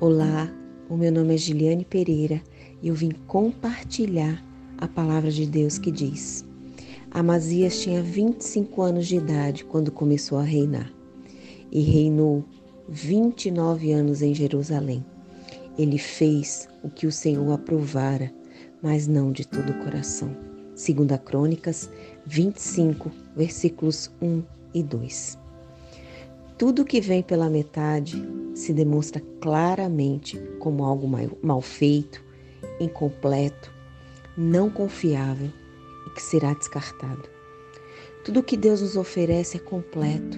Olá, o meu nome é Giliane Pereira e eu vim compartilhar a palavra de Deus que diz: Amazias tinha 25 anos de idade quando começou a reinar e reinou 29 anos em Jerusalém. Ele fez o que o Senhor aprovara, mas não de todo o coração. Segunda Crônicas 25, versículos 1 e 2. Tudo que vem pela metade se demonstra claramente como algo mal feito, incompleto, não confiável e que será descartado. Tudo que Deus nos oferece é completo.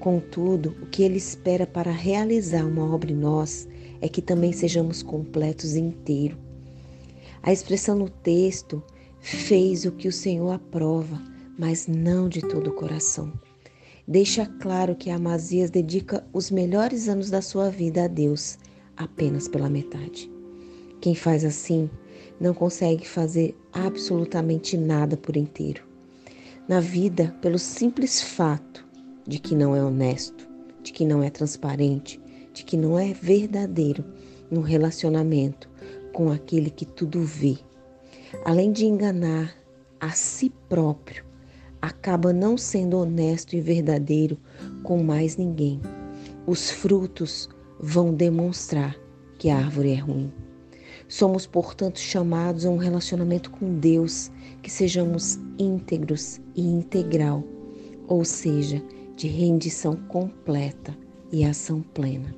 Contudo, o que Ele espera para realizar uma obra em nós é que também sejamos completos e inteiros. A expressão no texto fez o que o Senhor aprova, mas não de todo o coração deixa claro que Amazias dedica os melhores anos da sua vida a Deus apenas pela metade. Quem faz assim não consegue fazer absolutamente nada por inteiro. Na vida, pelo simples fato de que não é honesto, de que não é transparente, de que não é verdadeiro no relacionamento com aquele que tudo vê. Além de enganar a si próprio, acaba não sendo honesto e verdadeiro com mais ninguém. Os frutos vão demonstrar que a árvore é ruim. Somos, portanto, chamados a um relacionamento com Deus que sejamos íntegros e integral, ou seja, de rendição completa e ação plena.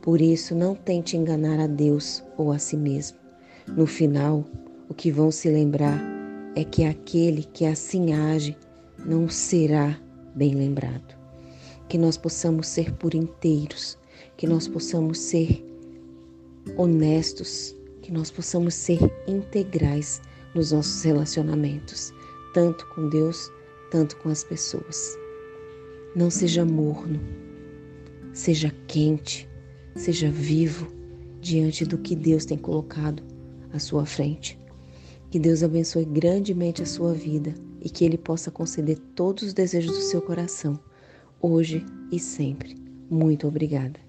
Por isso, não tente enganar a Deus ou a si mesmo. No final, o que vão se lembrar é que aquele que assim age não será bem lembrado. Que nós possamos ser por inteiros, que nós possamos ser honestos, que nós possamos ser integrais nos nossos relacionamentos, tanto com Deus, tanto com as pessoas. Não seja morno, seja quente, seja vivo diante do que Deus tem colocado à sua frente. Que Deus abençoe grandemente a sua vida e que Ele possa conceder todos os desejos do seu coração, hoje e sempre. Muito obrigada.